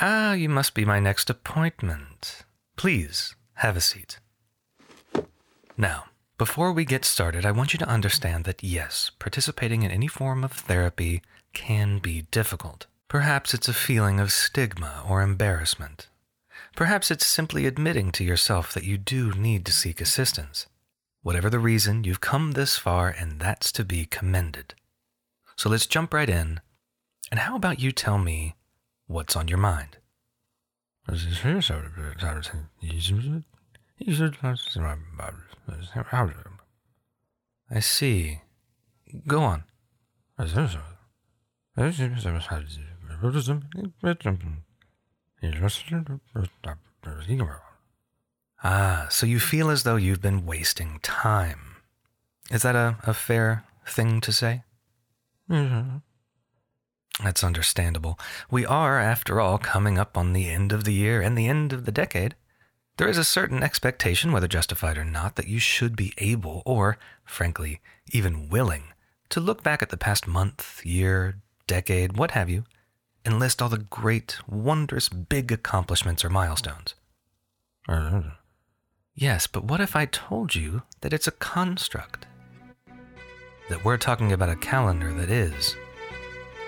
Ah, you must be my next appointment. Please, have a seat. Now, before we get started, I want you to understand that yes, participating in any form of therapy can be difficult. Perhaps it's a feeling of stigma or embarrassment. Perhaps it's simply admitting to yourself that you do need to seek assistance. Whatever the reason, you've come this far, and that's to be commended. So let's jump right in. And how about you tell me what's on your mind? I see. Go on. Ah, so you feel as though you've been wasting time. Is that a, a fair thing to say? That's understandable. We are, after all, coming up on the end of the year and the end of the decade. There is a certain expectation, whether justified or not, that you should be able, or, frankly, even willing, to look back at the past month, year, decade, what have you, and list all the great, wondrous, big accomplishments or milestones. Yes, but what if I told you that it's a construct? That we're talking about a calendar that is,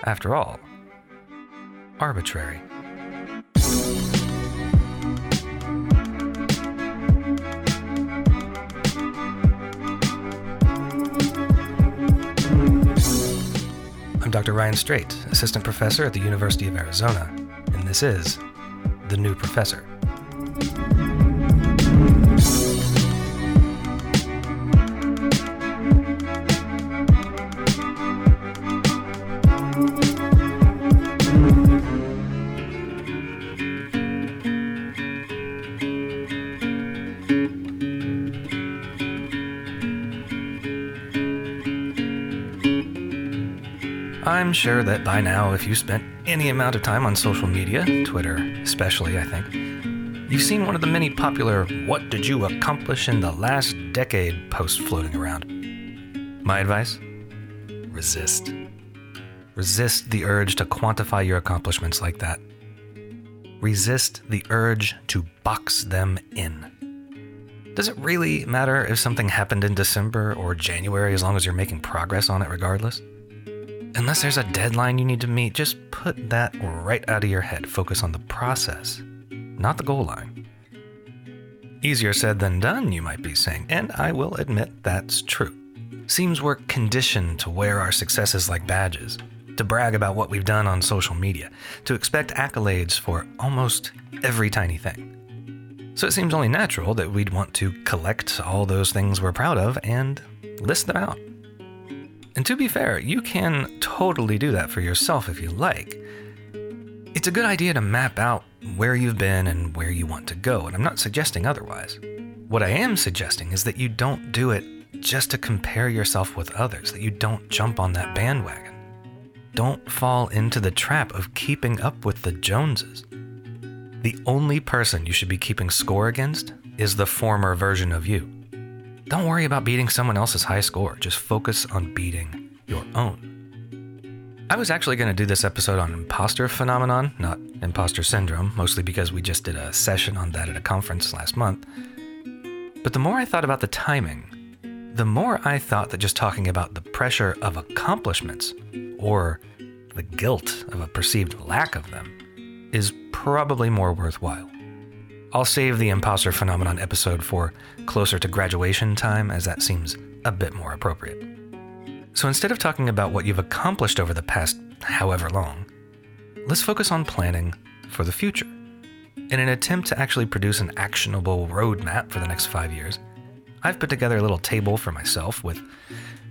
after all, arbitrary. I'm Dr. Ryan Straight, Assistant Professor at the University of Arizona, and this is The New Professor. I'm sure that by now, if you spent any amount of time on social media, Twitter especially, I think, you've seen one of the many popular What Did You Accomplish in the Last Decade posts floating around. My advice? Resist. Resist the urge to quantify your accomplishments like that. Resist the urge to box them in. Does it really matter if something happened in December or January as long as you're making progress on it regardless? Unless there's a deadline you need to meet, just put that right out of your head. Focus on the process, not the goal line. Easier said than done, you might be saying, and I will admit that's true. Seems we're conditioned to wear our successes like badges, to brag about what we've done on social media, to expect accolades for almost every tiny thing. So it seems only natural that we'd want to collect all those things we're proud of and list them out. And to be fair, you can totally do that for yourself if you like. It's a good idea to map out where you've been and where you want to go, and I'm not suggesting otherwise. What I am suggesting is that you don't do it just to compare yourself with others, that you don't jump on that bandwagon. Don't fall into the trap of keeping up with the Joneses. The only person you should be keeping score against is the former version of you. Don't worry about beating someone else's high score, just focus on beating your own. I was actually going to do this episode on imposter phenomenon, not imposter syndrome, mostly because we just did a session on that at a conference last month. But the more I thought about the timing, the more I thought that just talking about the pressure of accomplishments or the guilt of a perceived lack of them is probably more worthwhile. I'll save the imposter phenomenon episode for closer to graduation time, as that seems a bit more appropriate. So instead of talking about what you've accomplished over the past however long, let's focus on planning for the future. In an attempt to actually produce an actionable roadmap for the next five years, I've put together a little table for myself with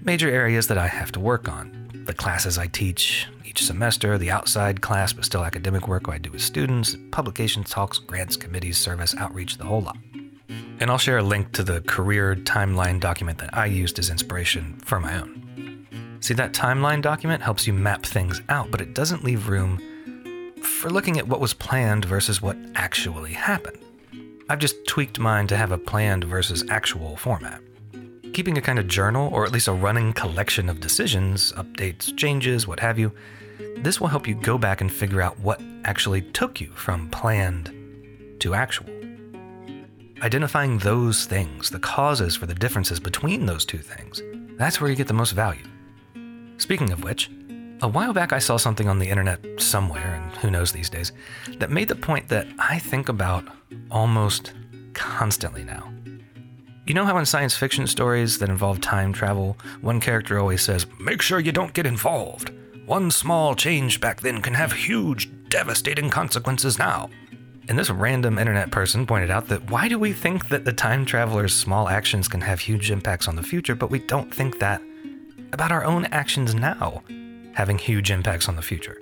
major areas that I have to work on the classes I teach each semester, the outside class but still academic work I do with students, publications, talks, grants, committees, service, outreach, the whole lot. And I'll share a link to the career timeline document that I used as inspiration for my own. See, that timeline document helps you map things out, but it doesn't leave room for looking at what was planned versus what actually happened. I've just tweaked mine to have a planned versus actual format. Keeping a kind of journal, or at least a running collection of decisions, updates, changes, what have you, this will help you go back and figure out what actually took you from planned to actual. Identifying those things, the causes for the differences between those two things, that's where you get the most value. Speaking of which, a while back I saw something on the internet somewhere, and who knows these days, that made the point that I think about almost constantly now. You know how in science fiction stories that involve time travel, one character always says, Make sure you don't get involved. One small change back then can have huge, devastating consequences now. And this random internet person pointed out that why do we think that the time traveler's small actions can have huge impacts on the future, but we don't think that about our own actions now having huge impacts on the future?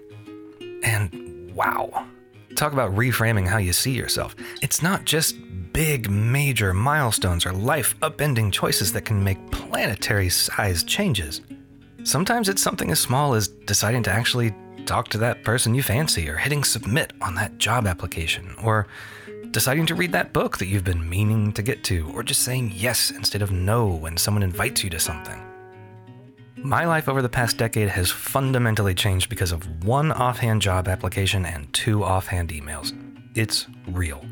And wow, talk about reframing how you see yourself. It's not just big, major milestones or life upending choices that can make planetary sized changes. Sometimes it's something as small as deciding to actually talk to that person you fancy, or hitting submit on that job application, or deciding to read that book that you've been meaning to get to, or just saying yes instead of no when someone invites you to something. My life over the past decade has fundamentally changed because of one offhand job application and two offhand emails. It's real.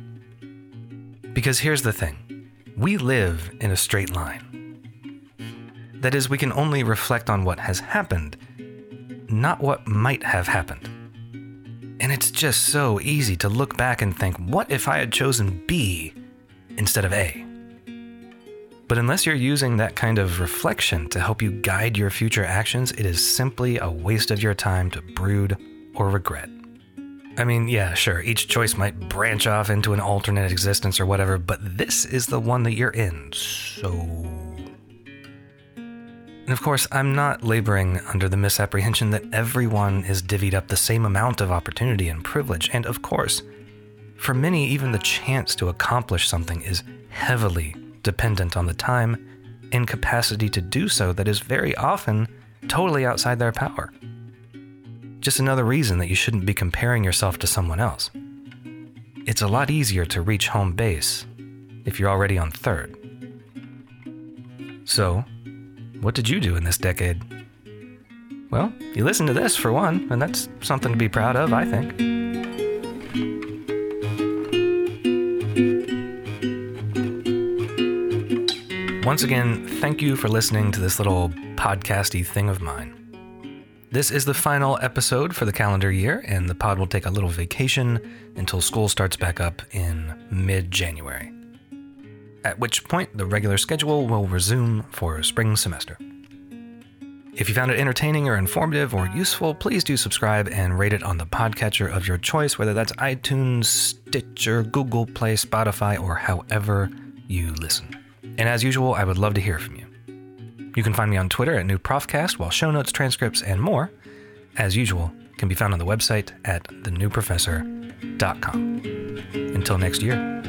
Because here's the thing we live in a straight line. That is, we can only reflect on what has happened, not what might have happened. And it's just so easy to look back and think, what if I had chosen B instead of A? But unless you're using that kind of reflection to help you guide your future actions, it is simply a waste of your time to brood or regret. I mean, yeah, sure, each choice might branch off into an alternate existence or whatever, but this is the one that you're in, so and of course, I'm not laboring under the misapprehension that everyone is divvied up the same amount of opportunity and privilege. And of course, for many, even the chance to accomplish something is heavily dependent on the time and capacity to do so that is very often totally outside their power. Just another reason that you shouldn't be comparing yourself to someone else. It's a lot easier to reach home base if you're already on third. So, what did you do in this decade? Well, you listened to this for one, and that's something to be proud of, I think. Once again, thank you for listening to this little podcasty thing of mine. This is the final episode for the calendar year, and the pod will take a little vacation until school starts back up in mid January at which point the regular schedule will resume for spring semester. If you found it entertaining or informative or useful, please do subscribe and rate it on the podcatcher of your choice, whether that's iTunes, Stitcher, Google Play, Spotify, or however you listen. And as usual, I would love to hear from you. You can find me on Twitter at NewProfcast, while show notes, transcripts, and more, as usual, can be found on the website at thenewprofessor.com. Until next year.